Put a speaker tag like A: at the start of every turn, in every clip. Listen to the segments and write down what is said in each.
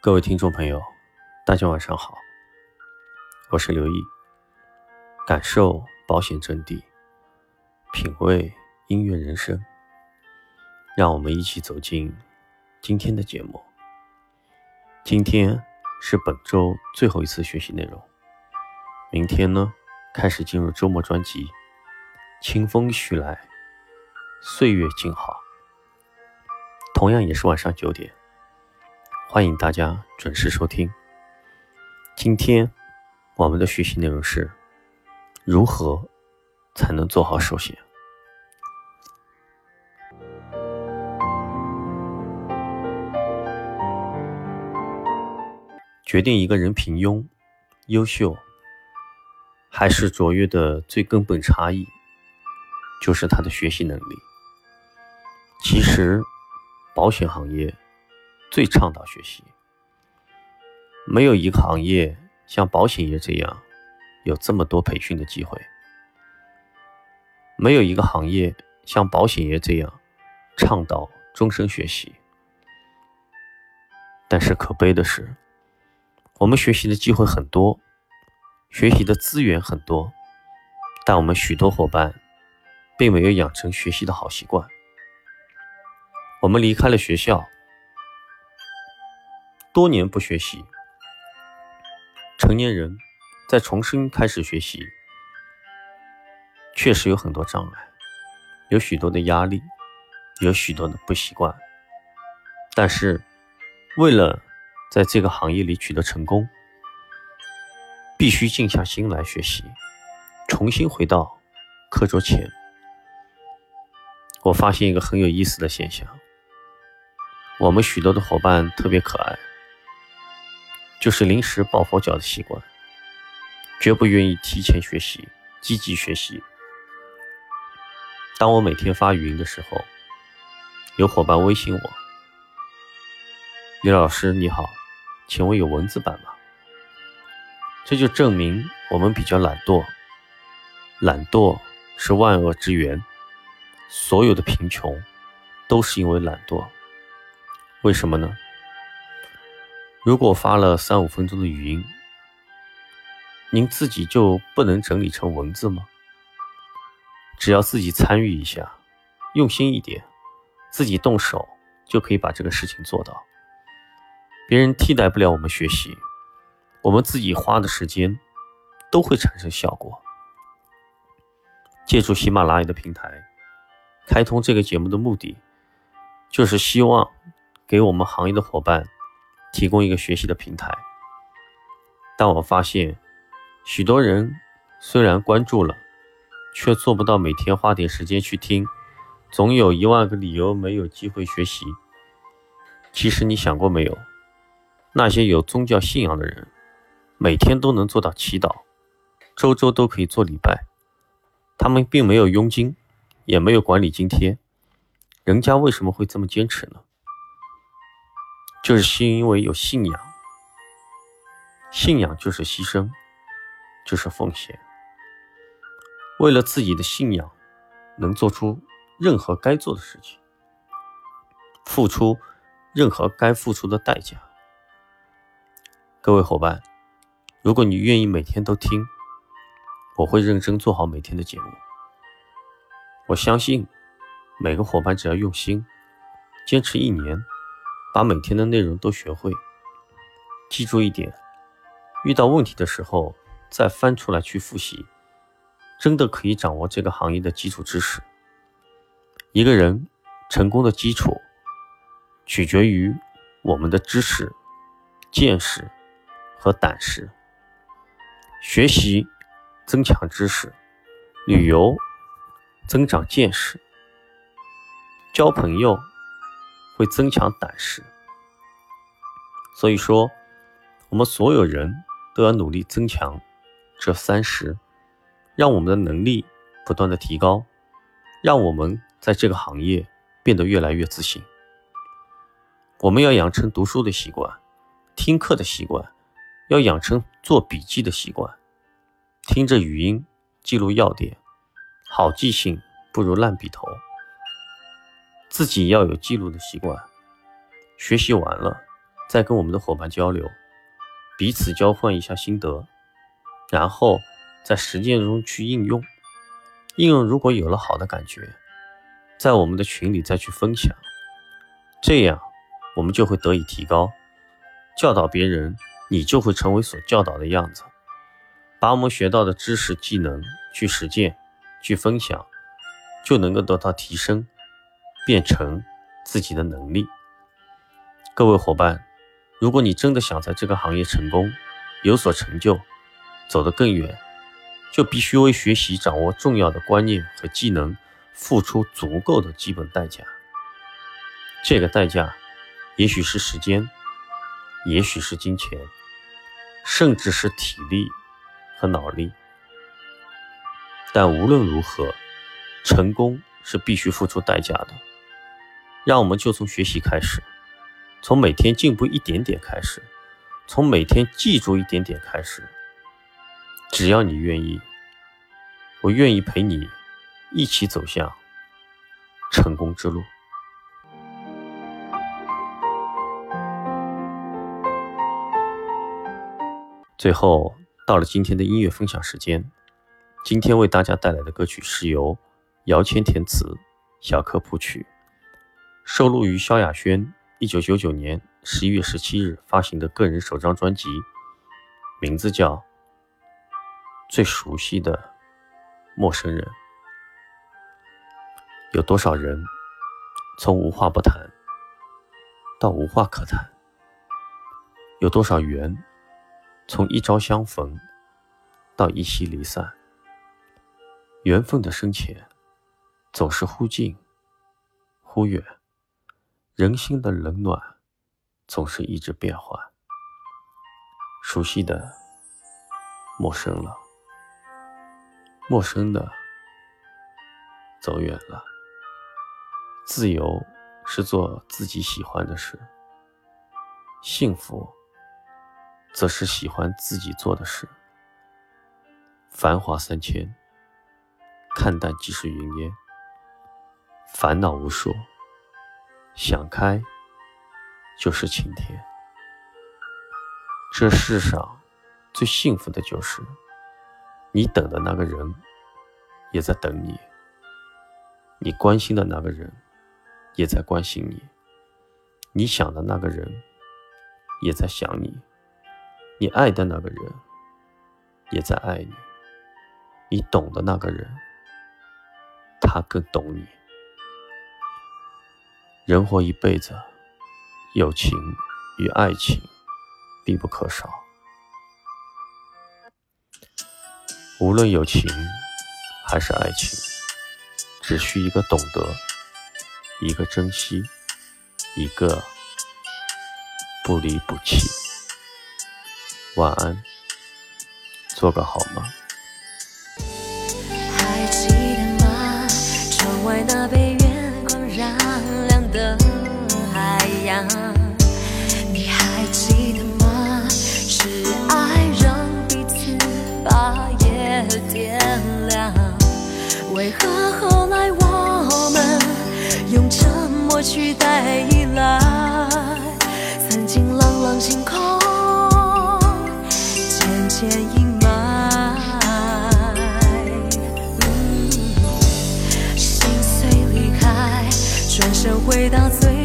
A: 各位听众朋友，大家晚上好，我是刘毅，感受保险真谛，品味音乐人生，让我们一起走进今天的节目。今天是本周最后一次学习内容，明天呢，开始进入周末专辑。清风徐来，岁月静好，同样也是晚上九点。欢迎大家准时收听。今天我们的学习内容是：如何才能做好手写？决定一个人平庸、优秀还是卓越的最根本差异，就是他的学习能力。其实，保险行业。最倡导学习，没有一个行业像保险业这样有这么多培训的机会，没有一个行业像保险业这样倡导终身学习。但是可悲的是，我们学习的机会很多，学习的资源很多，但我们许多伙伴并没有养成学习的好习惯。我们离开了学校。多年不学习，成年人在重新开始学习，确实有很多障碍，有许多的压力，有许多的不习惯。但是，为了在这个行业里取得成功，必须静下心来学习，重新回到课桌前。我发现一个很有意思的现象：我们许多的伙伴特别可爱。就是临时抱佛脚的习惯，绝不愿意提前学习、积极学习。当我每天发语音的时候，有伙伴微信我：“李老师你好，请问有文字版吗？”这就证明我们比较懒惰。懒惰是万恶之源，所有的贫穷都是因为懒惰。为什么呢？如果发了三五分钟的语音，您自己就不能整理成文字吗？只要自己参与一下，用心一点，自己动手就可以把这个事情做到。别人替代不了我们学习，我们自己花的时间都会产生效果。借助喜马拉雅的平台，开通这个节目的目的，就是希望给我们行业的伙伴。提供一个学习的平台，但我发现，许多人虽然关注了，却做不到每天花点时间去听，总有一万个理由没有机会学习。其实你想过没有？那些有宗教信仰的人，每天都能做到祈祷，周周都可以做礼拜，他们并没有佣金，也没有管理津贴，人家为什么会这么坚持呢？就是因为有信仰，信仰就是牺牲，就是奉献。为了自己的信仰，能做出任何该做的事情，付出任何该付出的代价。各位伙伴，如果你愿意每天都听，我会认真做好每天的节目。我相信每个伙伴只要用心，坚持一年。把每天的内容都学会，记住一点：遇到问题的时候再翻出来去复习，真的可以掌握这个行业的基础知识。一个人成功的基础，取决于我们的知识、见识和胆识。学习增强知识，旅游增长见识，交朋友。会增强胆识，所以说，我们所有人都要努力增强这三十，让我们的能力不断的提高，让我们在这个行业变得越来越自信。我们要养成读书的习惯，听课的习惯，要养成做笔记的习惯，听着语音记录要点，好记性不如烂笔头。自己要有记录的习惯。学习完了，再跟我们的伙伴交流，彼此交换一下心得，然后在实践中去应用。应用如果有了好的感觉，在我们的群里再去分享，这样我们就会得以提高。教导别人，你就会成为所教导的样子。把我们学到的知识、技能去实践、去分享，就能够得到提升，变成自己的能力。各位伙伴，如果你真的想在这个行业成功、有所成就、走得更远，就必须为学习掌握重要的观念和技能付出足够的基本代价。这个代价，也许是时间。也许是金钱，甚至是体力和脑力，但无论如何，成功是必须付出代价的。让我们就从学习开始，从每天进步一点点开始，从每天记住一点点开始。只要你愿意，我愿意陪你一起走向成功之路。最后到了今天的音乐分享时间，今天为大家带来的歌曲是由姚谦填词、小柯谱曲，收录于萧亚轩一九九九年十一月十七日发行的个人首张专辑，名字叫《最熟悉的陌生人》。有多少人从无话不谈到无话可谈？有多少缘？从一朝相逢到一夕离散，缘分的深浅总是忽近忽远，人心的冷暖总是一直变换。熟悉的陌生了，陌生的走远了。自由是做自己喜欢的事，幸福。则是喜欢自己做的事。繁华三千，看淡即是云烟。烦恼无数，想开就是晴天。这世上最幸福的就是，你等的那个人也在等你，你关心的那个人也在关心你，你想的那个人也在想你。你爱的那个人也在爱你，你懂的那个人，他更懂你。人活一辈子，友情与爱情必不可少。无论友情还是爱情，只需一个懂得，一个珍惜，一个不离不弃。晚安，做个好梦。
B: 你还记得吗？是爱让彼此把夜点亮。为何后来我们用沉默取代依赖？曾经朗朗星空。渐阴霾，心碎离开，转身回到最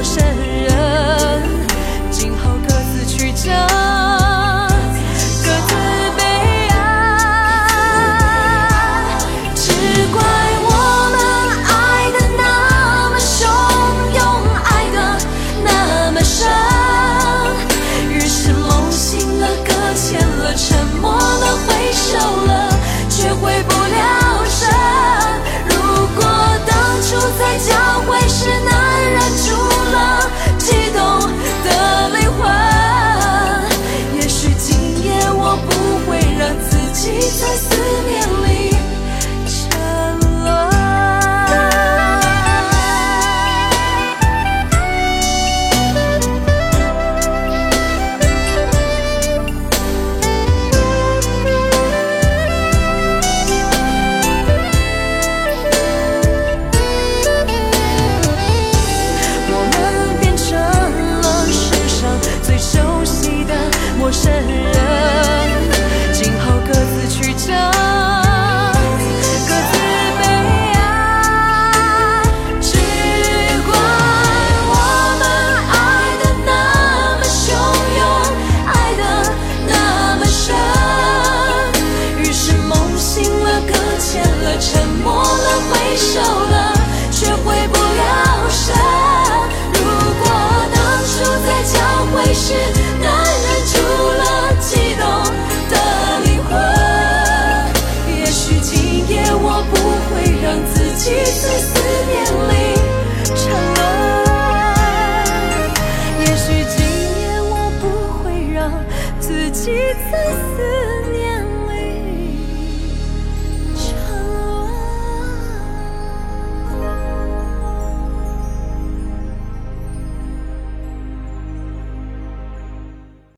B: 陌生人，今后各自曲折。自